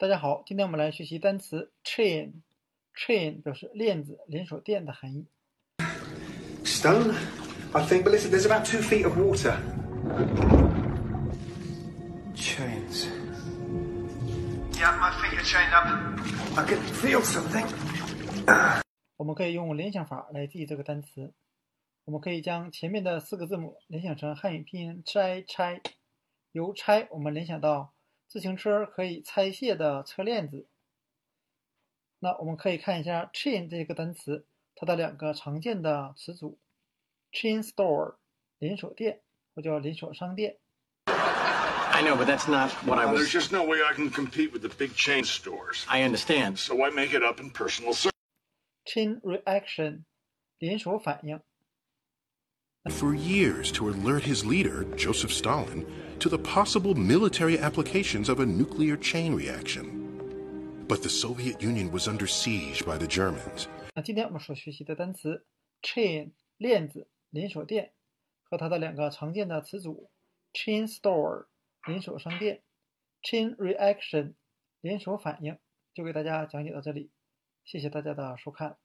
大家好，今天我们来学习单词 chain。chain 表示链子、连锁店的含义。Stone, I think, but listen, there's about two feet of water. Chains. Yeah, my feet are chained up. I can feel something. 我们可以用联想法来记这个单词。我们可以将前面的四个字母联想成汉语拼音拆拆。由拆，我们联想到自行车可以拆卸的车链子。那我们可以看一下 chain 这个单词，它的两个常见的词组：chain store 连锁店或叫连锁商店。I know, but that's not what I Now, there's was. just no way I can compete with the big chain stores. I understand. So I make it up in personal service. chain reaction 连锁反应。for years to alert his leader, Joseph Stalin, to the possible military applications of a nuclear chain reaction. But the Soviet Union was under siege by the Germans. 那今天我们所学习的单词 chain 链子连锁店和它的两个常见的词组 chain store 连锁商店 chain reaction 连锁反应就给大家讲解到这里，谢谢大家的收看。